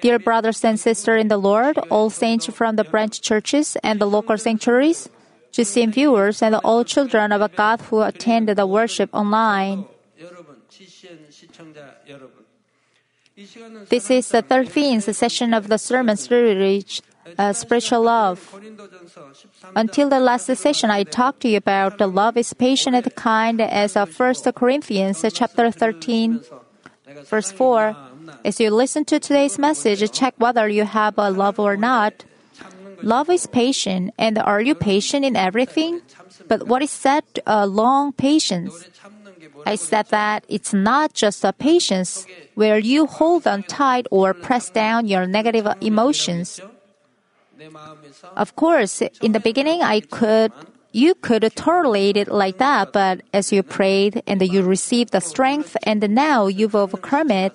Dear brothers and sisters in the Lord, all saints from the branch churches and the local sanctuaries, GCN viewers, and all children of God who attend the worship online. This is the 13th session of the sermon series, uh, Spiritual Love. Until the last session, I talked to you about the love is patient and kind as of 1 Corinthians chapter 13, Verse 4 As you listen to today's message, check whether you have a love or not. Love is patient, and are you patient in everything? But what is said uh, long patience? I said that it's not just a patience where you hold on tight or press down your negative emotions. Of course, in the beginning, I could you could tolerate it like that, but as you prayed and you received the strength and now you've overcome it,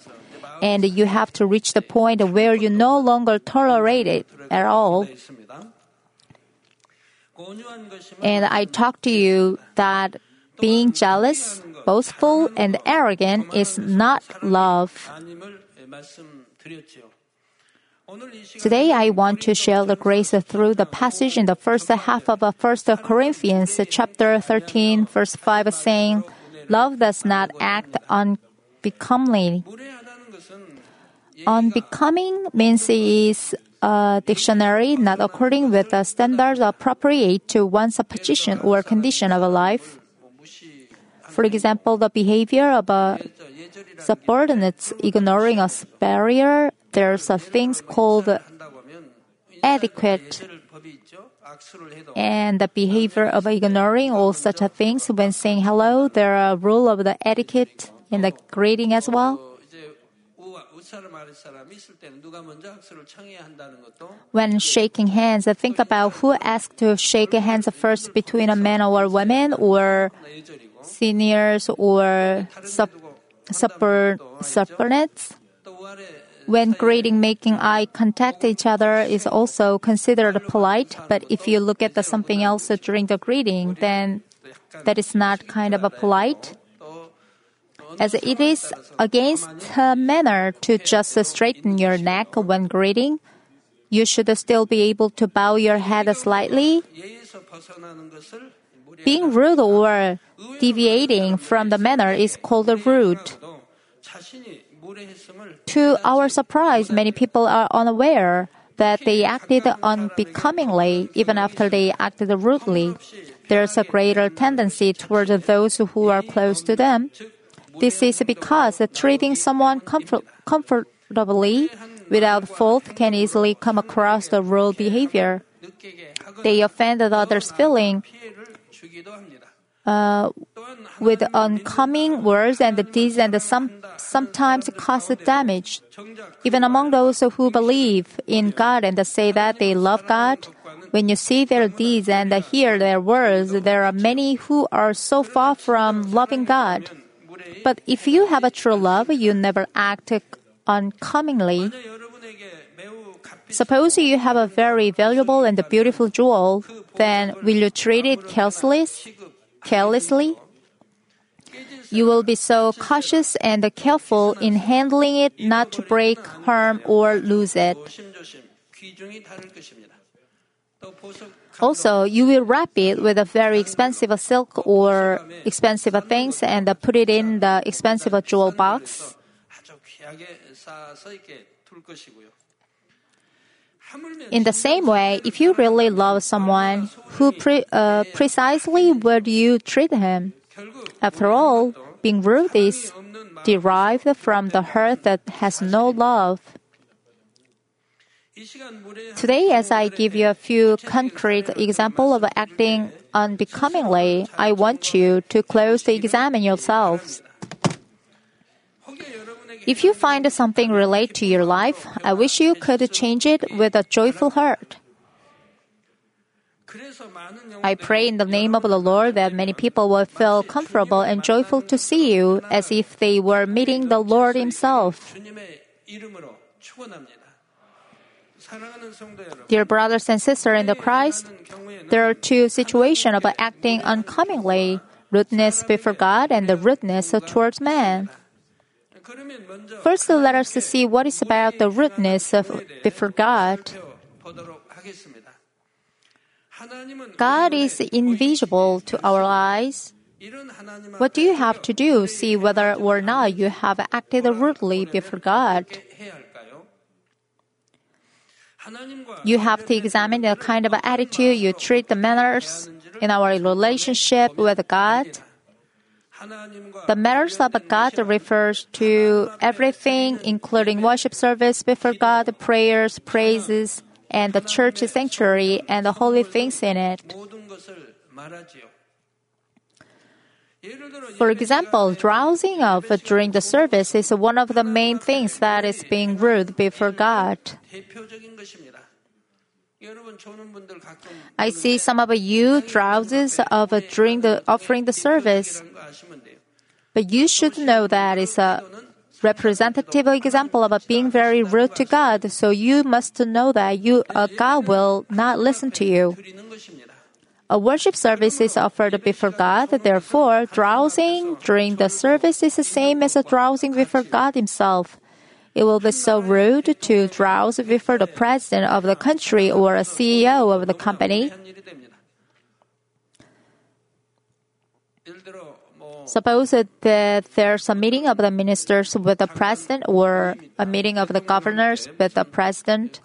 and you have to reach the point where you no longer tolerate it at all. And I talk to you that being jealous, boastful, and arrogant is not love. Today, I want to share the grace through the passage in the first half of 1 Corinthians chapter 13, verse 5, saying, Love does not act unbecomingly. Unbecoming means it is a dictionary not according with the standards appropriate to one's position or condition of life. For example, the behavior of a subordinate ignoring a superior there's a things called adequate and the behavior of ignoring all such things when saying hello there are rule of the etiquette in the greeting as well when shaking hands, think about who asked to shake hands first between a man or a woman, or seniors or sub, subordinates. When greeting, making eye contact each other is also considered polite, but if you look at the something else during the greeting, then that is not kind of a polite as it is against manner to just straighten your neck when greeting. You should still be able to bow your head slightly. Being rude or deviating from the manner is called rude. To our surprise, many people are unaware that they acted unbecomingly even after they acted rudely. There's a greater tendency towards those who are close to them. This is because treating someone comfort- comfortably without fault can easily come across the rude behavior. They offend the others' feeling uh, with oncoming words and deeds and some, sometimes cause damage. Even among those who believe in God and say that they love God, when you see their deeds and hear their words, there are many who are so far from loving God. But if you have a true love, you never act uncomingly. Suppose you have a very valuable and beautiful jewel, then will you treat it carelessly? carelessly? You will be so cautious and careful in handling it not to break, harm, or lose it. Also, you will wrap it with a very expensive silk or expensive things and put it in the expensive jewel box. In the same way, if you really love someone, who pre- uh, precisely would you treat him? After all, being rude is derived from the heart that has no love. Today, as I give you a few concrete examples of acting unbecomingly, I want you to closely examine yourselves. If you find something relate to your life, I wish you could change it with a joyful heart. I pray in the name of the Lord that many people will feel comfortable and joyful to see you as if they were meeting the Lord Himself. Dear brothers and sisters in the Christ, there are two situations of acting uncomingly rudeness before God and the rudeness towards man. First, let us see what is about the rudeness of, before God. God is invisible to our eyes. What do you have to do? See whether or not you have acted rudely before God. You have to examine the kind of attitude you treat the manners in our relationship with God. The matters of God refers to everything, including worship service before God, prayers, praises, and the church sanctuary and the holy things in it. For example, drowsing off during the service is one of the main things that is being rude before God. I see some of you drowses of uh, during the offering the service. But you should know that it's a representative example of being very rude to God. So you must know that you uh, God will not listen to you. A worship service is offered before God. Therefore, drowsing during the service is the same as a drowsing before God Himself. It will be so rude to drowse before the president of the country or a CEO of the company. Suppose that there's a meeting of the ministers with the president or a meeting of the governors with the president.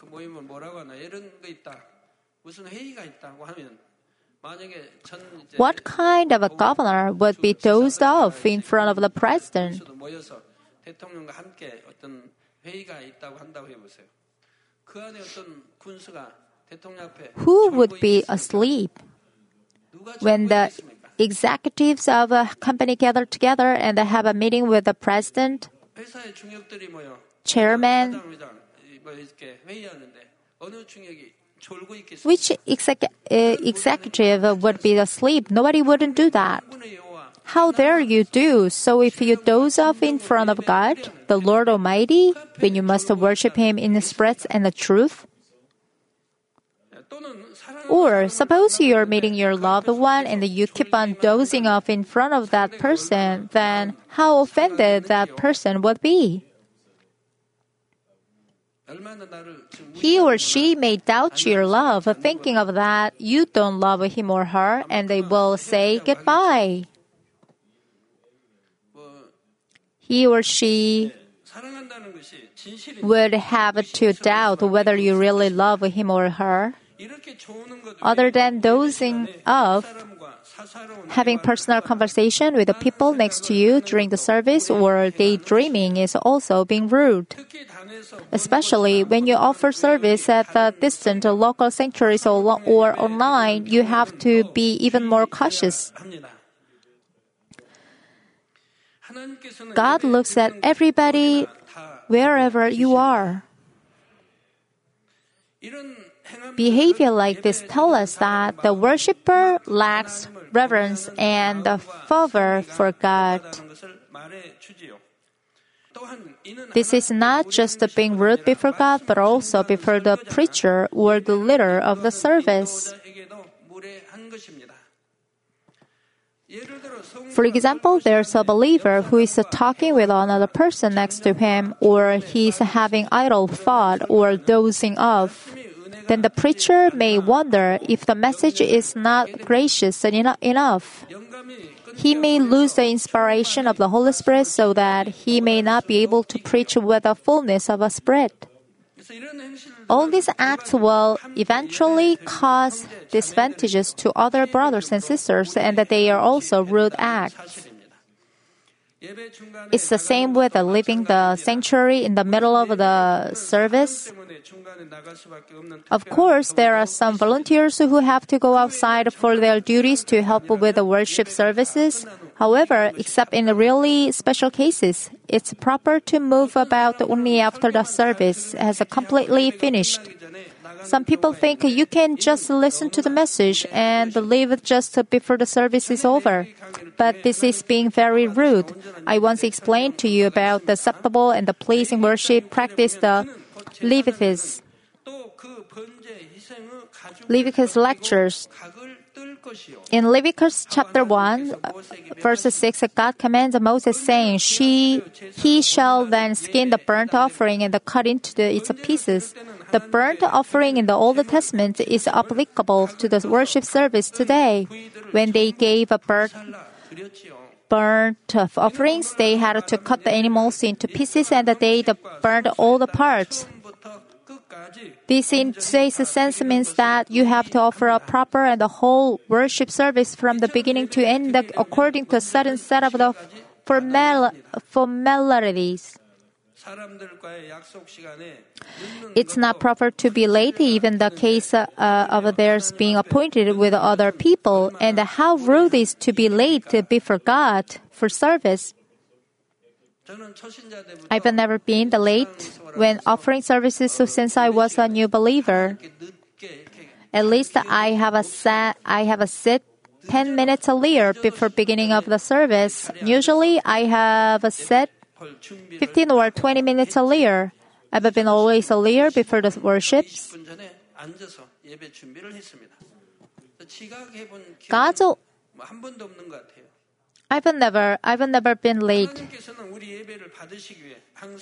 What kind of a governor would be dozed off in front of the president? 수도 모여서 대통령과 함께 어떤 회의가 있다고 한다고 해보세요. 그 안에 어떤 군수가 대통령 앞에 Who 졸고 would be 있겠습니까? asleep 누가 when 졸고 the 있겠습니까? executives of a company gather together and have a meeting with the president, 회사의 중역들이 모여 chairman, 사장, 회장 뭐 이렇게 회의하는데 어느 중역이 졸고 있겠습니까? which exec- uh, executive would be asleep? Nobody wouldn't do that. How dare you do so if you doze off in front of God, the Lord Almighty, when you must worship Him in the spreads and the truth? Or suppose you're meeting your loved one and you keep on dozing off in front of that person, then how offended that person would be. He or she may doubt your love, thinking of that you don't love him or her, and they will say goodbye. he or she would have to doubt whether you really love him or her. Other than dozing off, having personal conversation with the people next to you during the service or daydreaming is also being rude. Especially when you offer service at the distant local sanctuaries or, or online, you have to be even more cautious. God looks at everybody wherever you are. Behavior like this tells us that the worshipper lacks reverence and the fervor for God. This is not just being rude before God, but also before the preacher or the leader of the service. For example, there's a believer who is talking with another person next to him, or he's having idle thought or dozing off. Then the preacher may wonder if the message is not gracious and enough. He may lose the inspiration of the Holy Spirit so that he may not be able to preach with the fullness of a spirit. All these acts will eventually cause disadvantages to other brothers and sisters, and that they are also rude acts. It's the same with leaving the sanctuary in the middle of the service. Of course, there are some volunteers who have to go outside for their duties to help with the worship services. However, except in really special cases, it's proper to move about only after the service has completely finished. Some people think you can just listen to the message and leave just before the service is over. But this is being very rude. I once explained to you about the acceptable and the pleasing worship practice the Leviticus. Leviticus lectures. In Leviticus chapter 1, verse 6, God commands Moses, saying, she, He shall then skin the burnt offering and cut into its pieces. The burnt offering in the Old Testament is applicable to the worship service today. When they gave a burnt, burnt offerings, they had to cut the animals into pieces and they burned all the parts. This in today's sense means that you have to offer a proper and a whole worship service from the beginning to end according to a certain set of the formal, formalities. It's not proper to be late, even the case uh, of theirs being appointed with other people, and how rude is to be late before God for service. I've never been late when offering services since I was a new believer. At least I have a set, I have a sit 10 minutes earlier before beginning of the service. Usually I have a set 15 or 20 minutes earlier. I've been always earlier before the worships. God's I've never, I've never been late.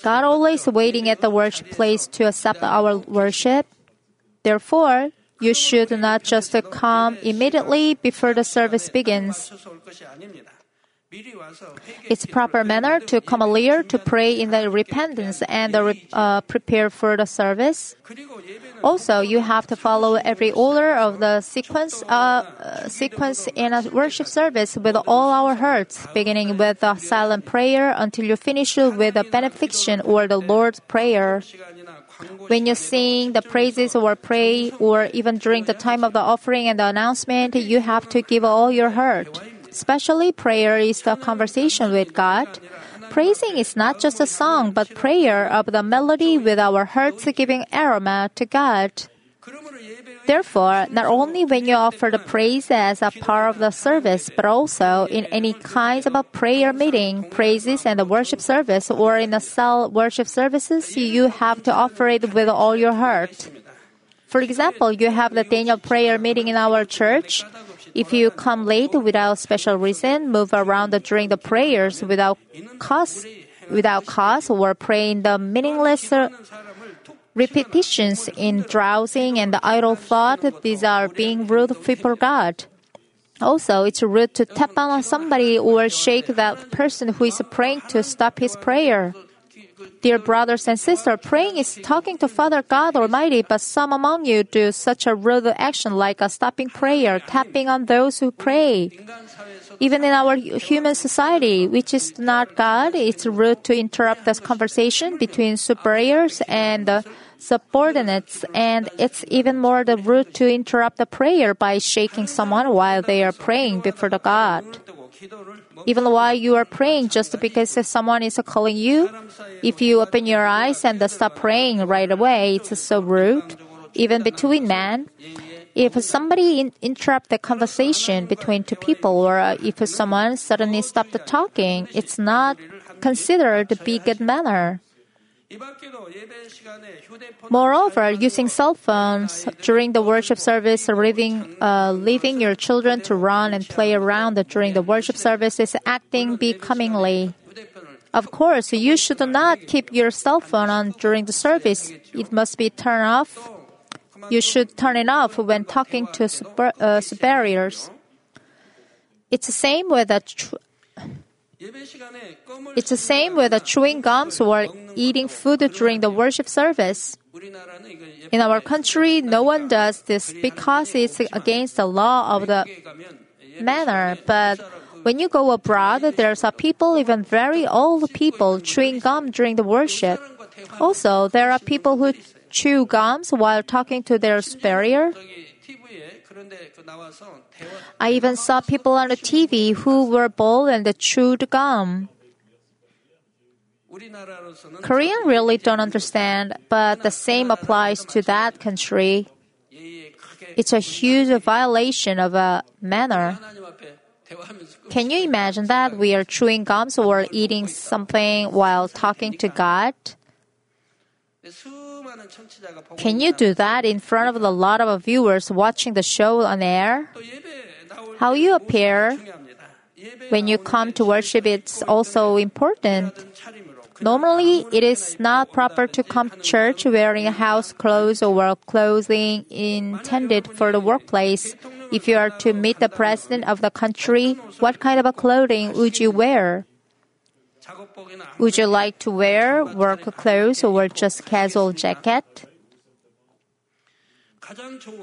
God always waiting at the worship place to accept our worship. Therefore, you should not just come immediately before the service begins. It's proper manner to come earlier to pray in the repentance and uh, prepare for the service. Also, you have to follow every order of the sequence uh, uh sequence in a worship service with all our hearts, beginning with the silent prayer until you finish with the benediction or the Lord's prayer. When you sing the praises or pray, or even during the time of the offering and the announcement, you have to give all your heart. Especially prayer is the conversation with God. Praising is not just a song, but prayer of the melody with our hearts giving aroma to God. Therefore, not only when you offer the praise as a part of the service, but also in any kinds of a prayer meeting, praises and worship service, or in the cell worship services, you have to offer it with all your heart. For example, you have the Daniel prayer meeting in our church. If you come late without special reason, move around during the prayers without cause, without cause or praying the meaningless repetitions in drowsing and idle thought, these are being rude people God. Also, it's rude to tap on somebody or shake that person who is praying to stop his prayer. Dear brothers and sisters, praying is talking to Father God Almighty, but some among you do such a rude action like a stopping prayer, tapping on those who pray. Even in our human society, which is not God, it's rude to interrupt the conversation between superiors and subordinates, and it's even more the rude to interrupt the prayer by shaking someone while they are praying before the God. Even while you are praying, just because someone is calling you, if you open your eyes and stop praying right away, it's so rude. Even between men, if somebody in- the conversation between two people, or uh, if someone suddenly stopped talking, it's not considered to be good manner. Moreover, using cell phones during the worship service leaving, uh, leaving your children to run and play around during the worship service is acting becomingly. Of course, you should not keep your cell phone on during the service. It must be turned off. You should turn it off when talking to super, uh, superiors. It's the same with a. Tr- it's the same with chewing gums or eating food during the worship service. In our country, no one does this because it's against the law of the manner, but when you go abroad, there's are people, even very old people, chewing gum during the worship. Also, there are people who chew gums while talking to their superior. I even saw people on the TV who were bald and chewed gum. Korean really don't understand, but the same applies to that country. It's a huge violation of a manner. Can you imagine that we are chewing gums or eating something while talking to God? Can you do that in front of a lot of viewers watching the show on air? How you appear when you come to worship it's also important. Normally, it is not proper to come to church wearing house clothes or clothing intended for the workplace. If you are to meet the president of the country, what kind of clothing would you wear? Would you like to wear work clothes or just casual jacket?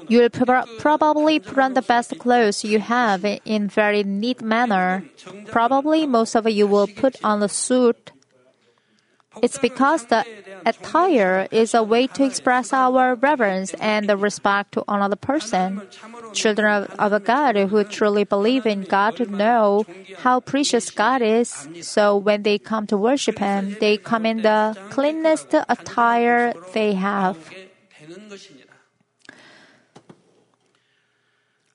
You'll pro- probably put on the best clothes you have in very neat manner. Probably most of you will put on a suit. It's because the attire is a way to express our reverence and the respect to another person. Children of, of God who truly believe in God know how precious God is. So when they come to worship Him, they come in the cleanest attire they have.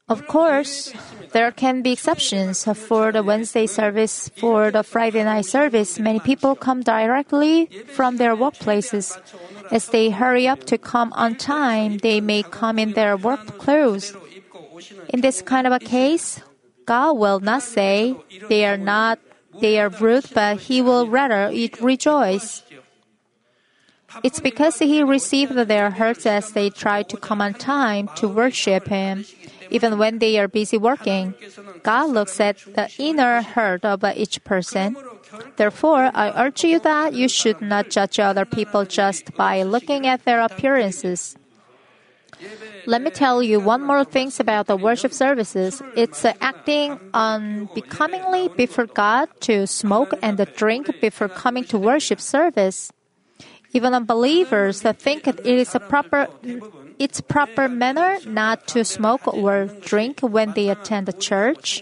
Of course, there can be exceptions. For the Wednesday service, for the Friday night service, many people come directly from their workplaces. As they hurry up to come on time, they may come in their work clothes. In this kind of a case, God will not say they are not they are rude, but he will rather rejoice. It's because he received their hurts as they try to come on time to worship him even when they are busy working. God looks at the inner heart of each person. Therefore, I urge you that you should not judge other people just by looking at their appearances. Let me tell you one more thing about the worship services. It's acting unbecomingly before God to smoke and drink before coming to worship service. Even unbelievers think it is a proper its proper manner not to smoke or drink when they attend the church.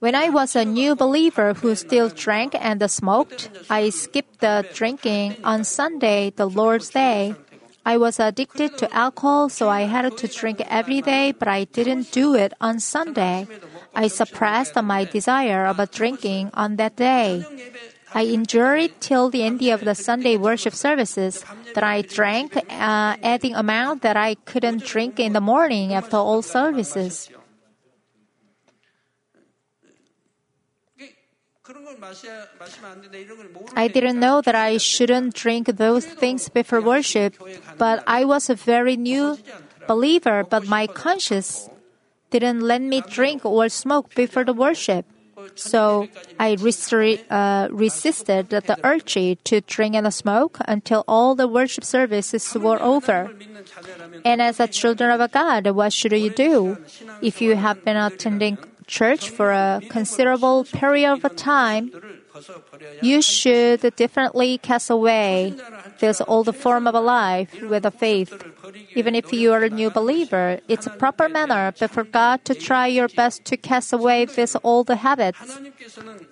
When I was a new believer who still drank and smoked, I skipped the drinking on Sunday, the Lord's Day. I was addicted to alcohol, so I had to drink every day, but I didn't do it on Sunday. I suppressed my desire of drinking on that day. I endured till the end of the Sunday worship services that I drank, uh, adding amount that I couldn't drink in the morning after all services. I didn't know that I shouldn't drink those things before worship, but I was a very new believer, but my conscience didn't let me drink or smoke before the worship. So I resisted, uh, resisted the urge to drink and smoke until all the worship services were over. And as a children of God, what should you do? If you have been attending church for a considerable period of time, you should definitely cast away this old form of life with a faith. Even if you are a new believer, it's a proper manner before God to try your best to cast away these old habits.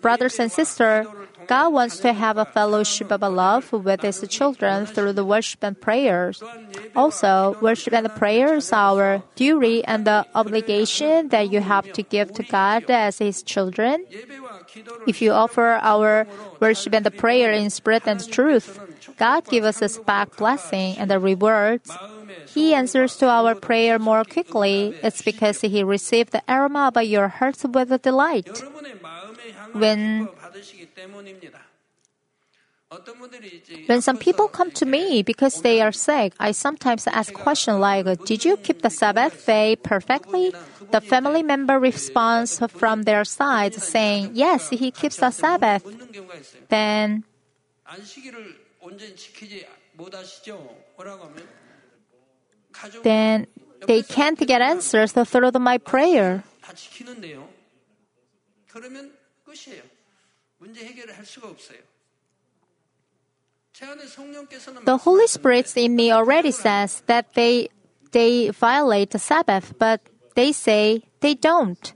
Brothers and sisters, God wants to have a fellowship of love with His children through the worship and prayers. Also, worship and prayers are our duty and the obligation that you have to give to God as His children. If you offer our worship and the prayer in spirit and truth, God gives us back blessing and the rewards. He answers to our prayer more quickly. It's because He received the aroma of your hearts with delight. When when some people come to me because they are sick, I sometimes ask questions like, Did you keep the Sabbath day perfectly? The family member responds from their side saying, Yes, he keeps the Sabbath. Then then they can't get answers through my prayer. The Holy Spirit in me already says that they they violate the Sabbath, but they say they don't.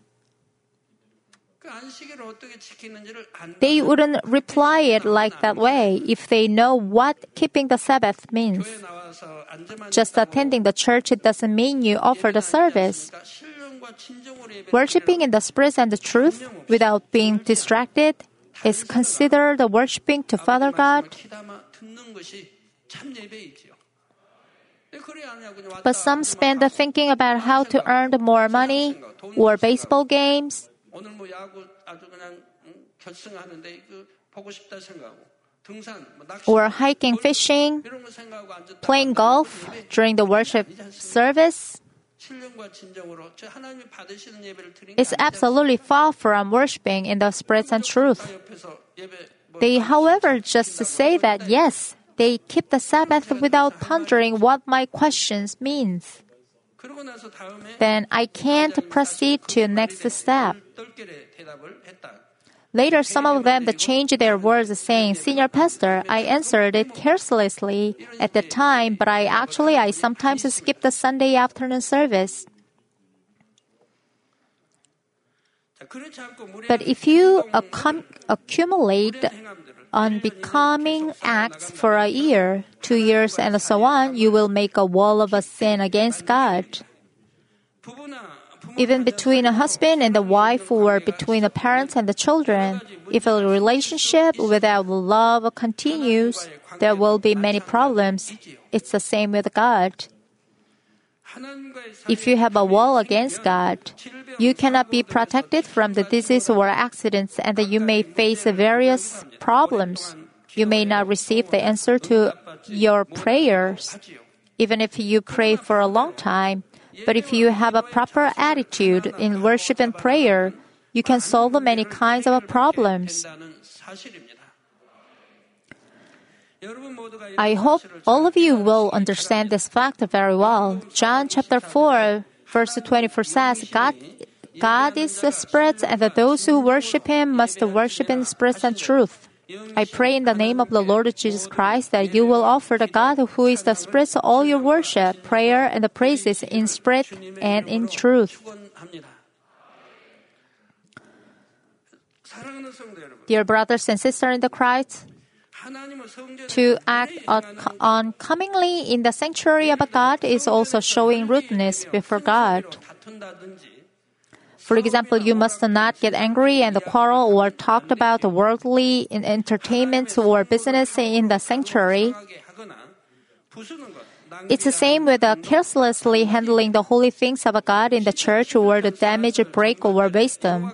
They wouldn't reply it like that way if they know what keeping the Sabbath means. Just attending the church it doesn't mean you offer the service. Worshipping in the spirit and the truth without being distracted is considered the worshiping to Father God. But some spend the thinking about how to earn more money or baseball games. Or hiking, fishing, playing golf during the worship service. It's absolutely far from worshiping in the spirit and truth. They, however, just say that yes, they keep the Sabbath without pondering what my questions means. Then I can't proceed to next step. Later, some of them changed their words, saying, "Senior pastor." I answered it carelessly at the time, but I actually I sometimes skip the Sunday afternoon service. But if you accumulate unbecoming acts for a year, two years, and so on, you will make a wall of a sin against God. Even between a husband and a wife, or between the parents and the children, if a relationship without love continues, there will be many problems. It's the same with God. If you have a wall against God, you cannot be protected from the disease or accidents, and you may face various problems. You may not receive the answer to your prayers, even if you pray for a long time. But if you have a proper attitude in worship and prayer, you can solve many kinds of problems. I hope all of you will understand this fact very well. John chapter 4, verse 24 says, God, God is the Spirit, and that those who worship Him must worship in spirit and truth. I pray in the name of the Lord Jesus Christ that you will offer the God who is the Spirit all your worship, prayer, and praises in spirit and in truth. Dear brothers and sisters in the Christ, to act uncomingly in the sanctuary of God is also showing rudeness before God. For example, you must not get angry and quarrel or talk about worldly entertainments or business in the sanctuary. It's the same with carelessly handling the holy things of God in the church or to damage, break, or waste them.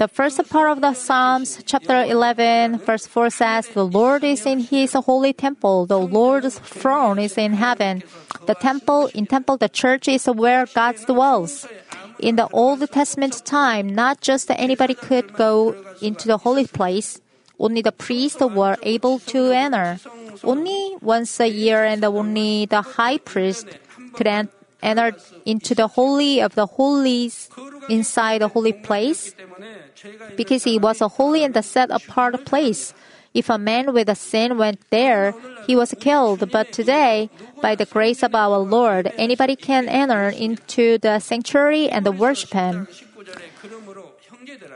The first part of the Psalms, chapter 11, verse 4 says, The Lord is in his holy temple. The Lord's throne is in heaven. The temple, in temple, the church is where God dwells. In the Old Testament time, not just anybody could go into the holy place. Only the priests were able to enter. Only once a year and only the high priest could enter entered into the holy of the holies inside the holy place because he was a holy and a set apart place. If a man with a sin went there, he was killed. But today, by the grace of our Lord, anybody can enter into the sanctuary and worship him.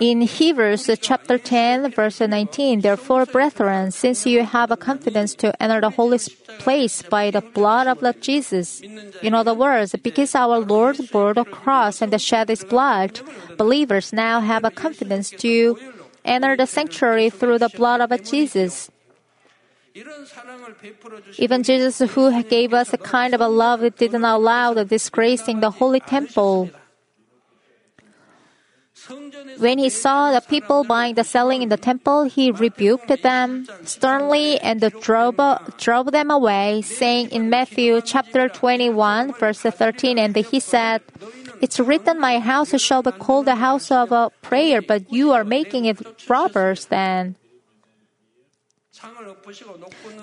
In Hebrews chapter 10, verse 19, therefore, brethren, since you have a confidence to enter the holy place by the blood of Jesus, in other words, because our Lord bore the cross and shed his blood, believers now have a confidence to enter the sanctuary through the blood of Jesus. Even Jesus, who gave us a kind of a love, did not allow the disgracing the holy temple. When he saw the people buying the selling in the temple, he rebuked them sternly and drove, drove them away, saying in Matthew chapter 21, verse 13, and he said, It's written, My house shall be called the house of a prayer, but you are making it robbers then.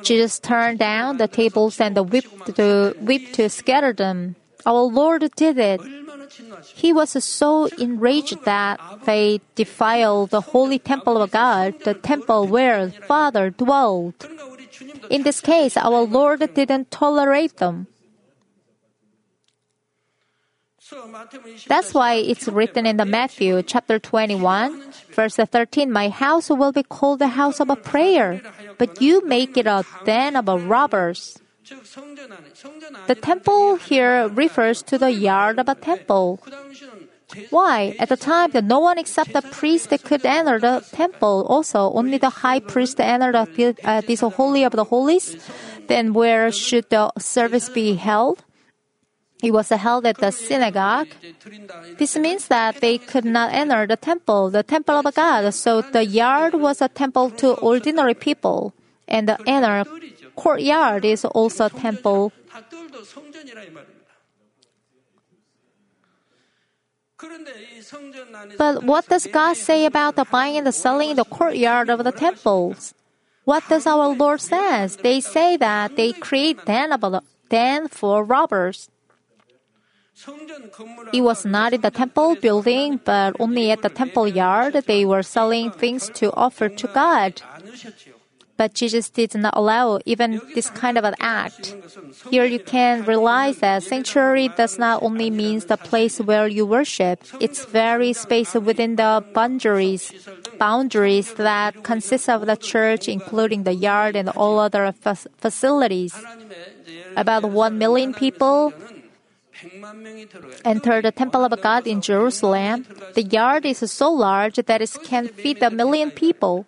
Jesus turned down the tables and the whip to, whip to scatter them. Our Lord did it. He was so enraged that they defiled the holy temple of God, the temple where Father dwelt. In this case, our Lord didn't tolerate them. That's why it's written in the Matthew chapter 21, verse 13, My house will be called the house of a prayer, but you make it a den of robbers. The temple here refers to the yard of a temple. Why? At the time that no one except the priest could enter the temple, also only the high priest entered the, uh, this holy of the holies. Then where should the service be held? It was held at the synagogue. This means that they could not enter the temple, the temple of God. So the yard was a temple to ordinary people, and the inner courtyard is also a temple. But what does God say about the buying and the selling in the courtyard of the temples? What does our Lord says? They say that they create den, of, den for robbers. It was not in the temple building, but only at the temple yard they were selling things to offer to God. But Jesus did not allow even this kind of an act. Here you can realize that sanctuary does not only mean the place where you worship, it's very space within the boundaries, boundaries that consist of the church, including the yard and all other facilities. About 1 million people enter the temple of God in Jerusalem. The yard is so large that it can feed a million people.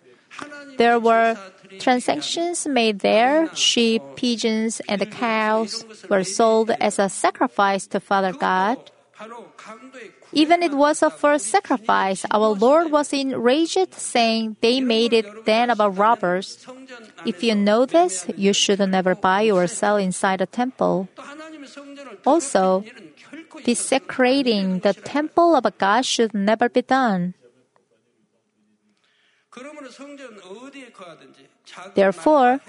There were transactions made there. Sheep, pigeons, and cows were sold as a sacrifice to Father God. Even it was a first sacrifice, our Lord was enraged, saying, They made it then about robbers. If you know this, you should never buy or sell inside a temple. Also, desecrating the temple of a god should never be done. Therefore,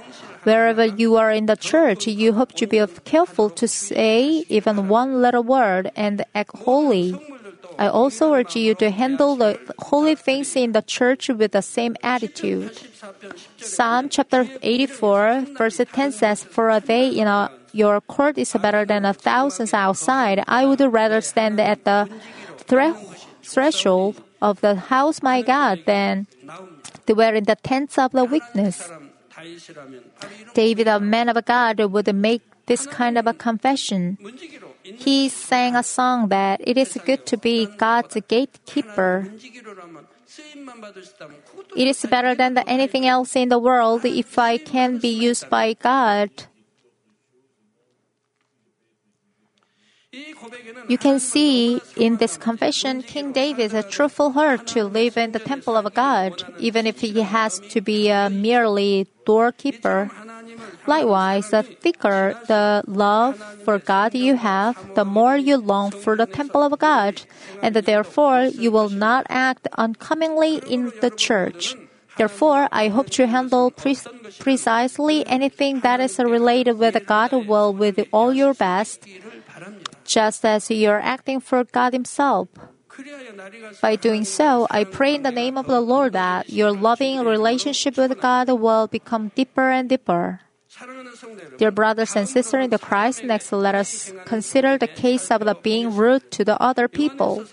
wherever you are in the church, you hope to be careful to say even one little word and act holy. I also urge you to handle the holy things in the church with the same attitude. Psalm chapter 84, verse 10 says, For a day in a, your court is better than a thousand outside. I would rather stand at the thre- threshold of the house my God than they were in the tents of the weakness. David, a man of God, would make this kind of a confession. He sang a song that it is good to be God's gatekeeper. It is better than anything else in the world if I can be used by God. You can see in this confession King David's a truthful heart to live in the temple of God, even if he has to be a merely doorkeeper. Likewise, the thicker the love for God you have, the more you long for the temple of God, and therefore you will not act uncomingly in the church. Therefore, I hope to handle pre- precisely anything that is related with God well with all your best just as you're acting for God Himself. By doing so, I pray in the name of the Lord that your loving relationship with God will become deeper and deeper. Dear brothers and sisters in the Christ, next let us consider the case of the being rude to the other people.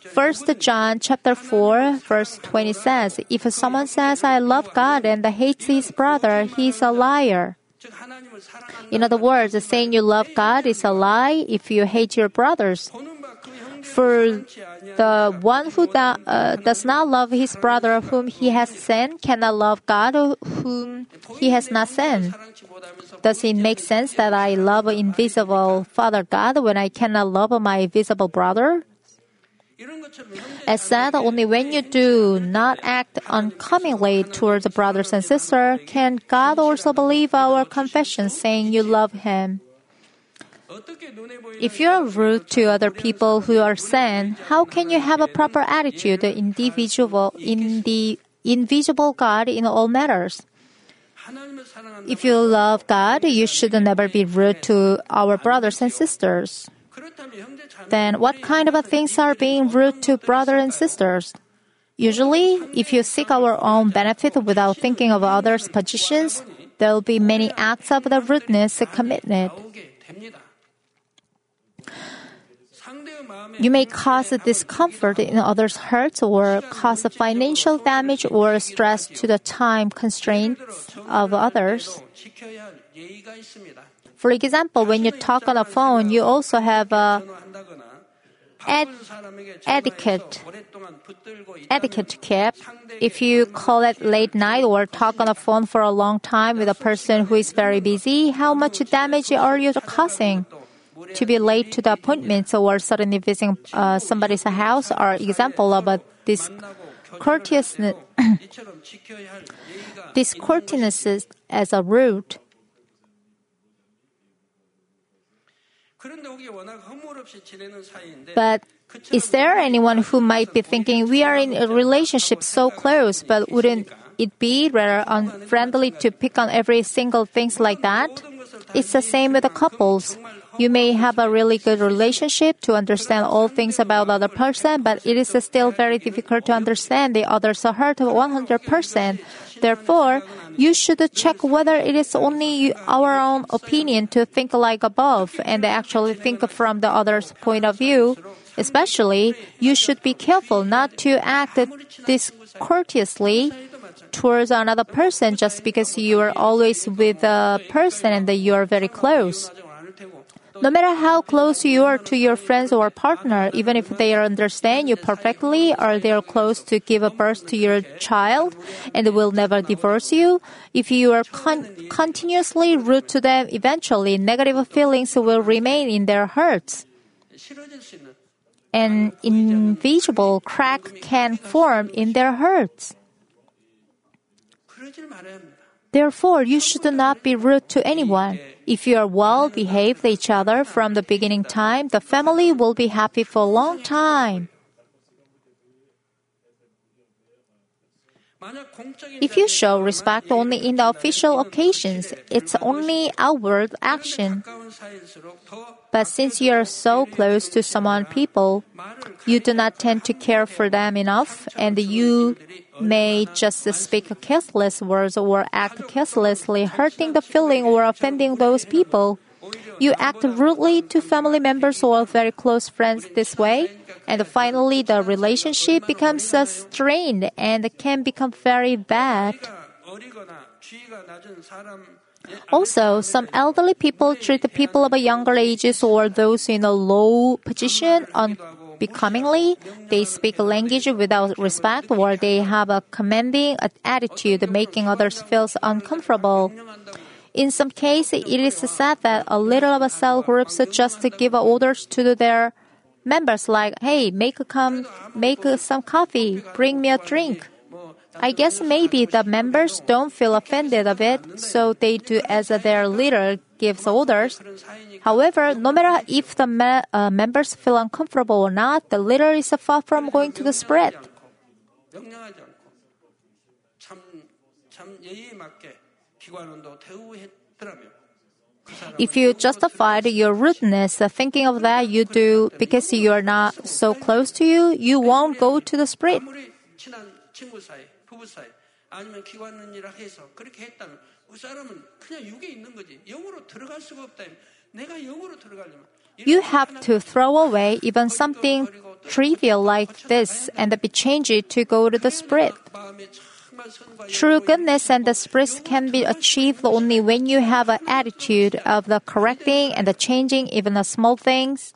First John chapter 4 verse 20 says, If someone says, I love God and hates his brother, he is a liar. In other words, saying you love God is a lie if you hate your brothers. For the one who uh, does not love his brother whom he has sent cannot love God whom he has not sent. Does it make sense that I love invisible Father God when I cannot love my visible brother? As said only when you do not act uncomingly towards brothers and sisters can God also believe our confession saying you love him. If you are rude to other people who are sin, how can you have a proper attitude individual in the invisible God in all matters? If you love God, you should never be rude to our brothers and sisters. Then what kind of things are being rude to brother and sisters? Usually, if you seek our own benefit without thinking of others' positions, there will be many acts of the rudeness committed. You may cause discomfort in others' hearts, or cause financial damage or stress to the time constraints of others. For example, when you talk on the phone, you also have a ed- etiquette etiquette kept. If you call at late night or talk on the phone for a long time with a person who is very busy, how much damage are you causing? To be late to the appointments or suddenly visiting uh, somebody's house are example of this courteousness. this courteousness as a route But is there anyone who might be thinking we are in a relationship so close, but wouldn't it be rather unfriendly to pick on every single things like that? It's the same with the couples. You may have a really good relationship to understand all things about the other person, but it is still very difficult to understand the other's heart 100%. Therefore, you should check whether it is only our own opinion to think like above and actually think from the other's point of view. Especially, you should be careful not to act discourteously towards another person just because you are always with a person and that you are very close. No matter how close you are to your friends or partner, even if they understand you perfectly or they are close to give a birth to your child and will never divorce you, if you are con- continuously rude to them, eventually negative feelings will remain in their hearts. An invisible crack can form in their hearts. Therefore, you should not be rude to anyone. If you are well behaved each other from the beginning time, the family will be happy for a long time. If you show respect only in the official occasions, it's only outward action. But since you are so close to someone people, you do not tend to care for them enough and you may just speak careless words or act carelessly, hurting the feeling or offending those people. You act rudely to family members or very close friends this way, and finally the relationship becomes strained and can become very bad. Also, some elderly people treat the people of younger ages or those in a low position unbecomingly. They speak a language without respect or they have a commanding attitude, making others feel uncomfortable. In some cases, it is said that a little of a cell groups just give orders to their members like, "Hey, make come, make some coffee, bring me a drink." I guess maybe the members don't feel offended of it, so they do as their leader gives orders. However, no matter if the me- uh, members feel uncomfortable or not, the leader is far from going to the spread. If you justified your rudeness thinking of that you do because you are not so close to you, you won't go to the street. You have to throw away even something trivial like this and be changed to go to the spirit. True goodness and the spirit can be achieved only when you have an attitude of the correcting and the changing even the small things.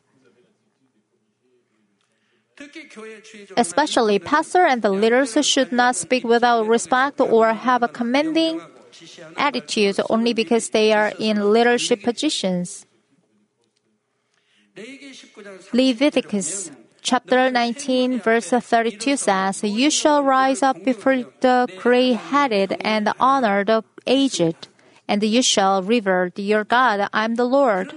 Especially pastor and the leaders should not speak without respect or have a commanding attitude only because they are in leadership positions. Leviticus chapter 19 verse 32 says, You shall rise up before the gray-headed and honor the aged, and you shall revere your God. I am the Lord.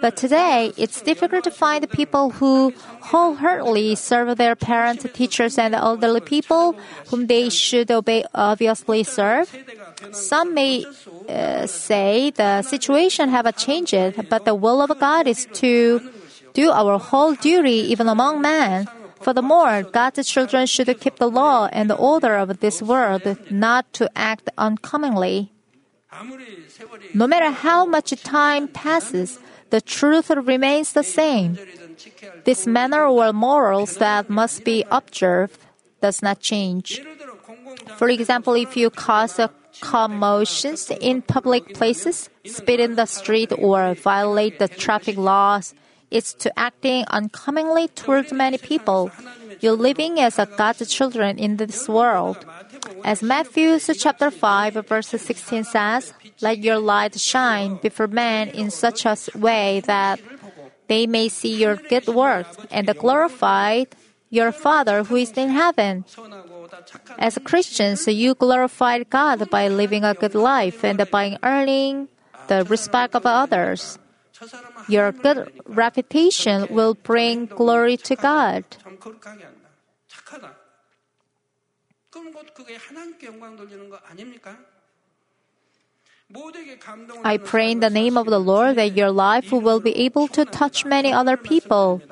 But today, it's difficult to find people who wholeheartedly serve their parents, teachers, and elderly people whom they should obey, obviously serve. Some may uh, say the situation have changed, but the will of God is to do our whole duty even among men. Furthermore, God's children should keep the law and the order of this world, not to act uncommonly. No matter how much time passes, the truth remains the same. This manner or morals that must be observed does not change. For example, if you cause commotions in public places, spit in the street, or violate the traffic laws, It's to acting uncommonly towards many people. You're living as a God's children in this world. As Matthew chapter 5 verse 16 says, let your light shine before men in such a way that they may see your good works and glorify your Father who is in heaven. As Christians, you glorify God by living a good life and by earning the respect of others. Your good reputation will bring glory to God. I pray in the name of the Lord that your life will be able to touch many other people.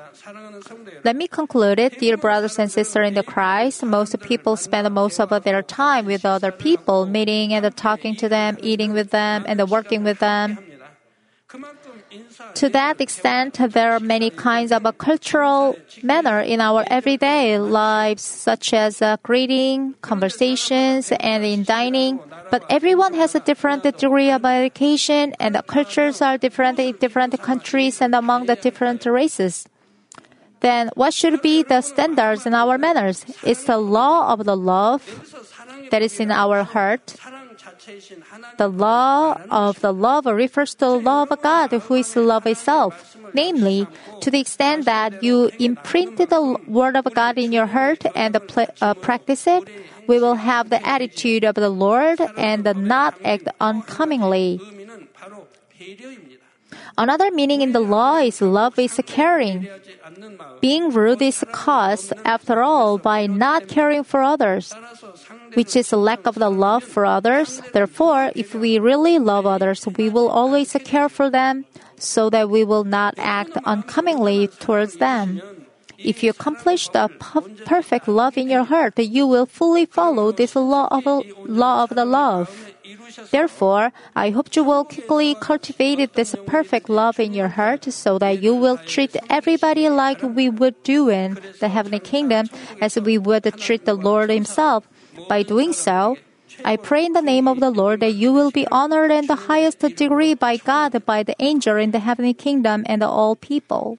Let me conclude it, dear brothers and sisters in the Christ. Most people spend most of their time with other people, meeting and talking to them, eating with them, and working with them. To that extent, there are many kinds of a cultural manner in our everyday lives, such as uh, greeting, conversations, and in dining. But everyone has a different degree of education, and the cultures are different in different countries and among the different races. Then, what should be the standards in our manners? It's the law of the love that is in our heart. The law of the love refers to the love of God, who is love itself. Namely, to the extent that you imprint the word of God in your heart and uh, practice it, we will have the attitude of the Lord and not act uncomingly. Another meaning in the law is love is caring. Being rude is caused, after all, by not caring for others, which is a lack of the love for others. Therefore, if we really love others, we will always care for them, so that we will not act uncomingly towards them. If you accomplish the perfect love in your heart, you will fully follow this law of, law of the love. Therefore, I hope you will quickly cultivate this perfect love in your heart so that you will treat everybody like we would do in the heavenly kingdom as we would treat the Lord Himself. By doing so, I pray in the name of the Lord that you will be honored in the highest degree by God, by the angel in the heavenly kingdom, and all people.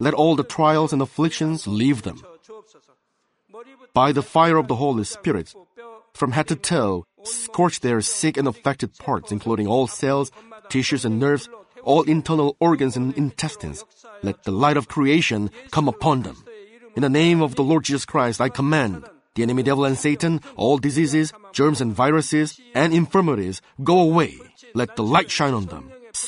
let all the trials and afflictions leave them. By the fire of the Holy Spirit, from head to toe, scorch their sick and affected parts, including all cells, tissues, and nerves, all internal organs and intestines. Let the light of creation come upon them. In the name of the Lord Jesus Christ, I command the enemy devil and Satan, all diseases, germs and viruses, and infirmities, go away. Let the light shine on them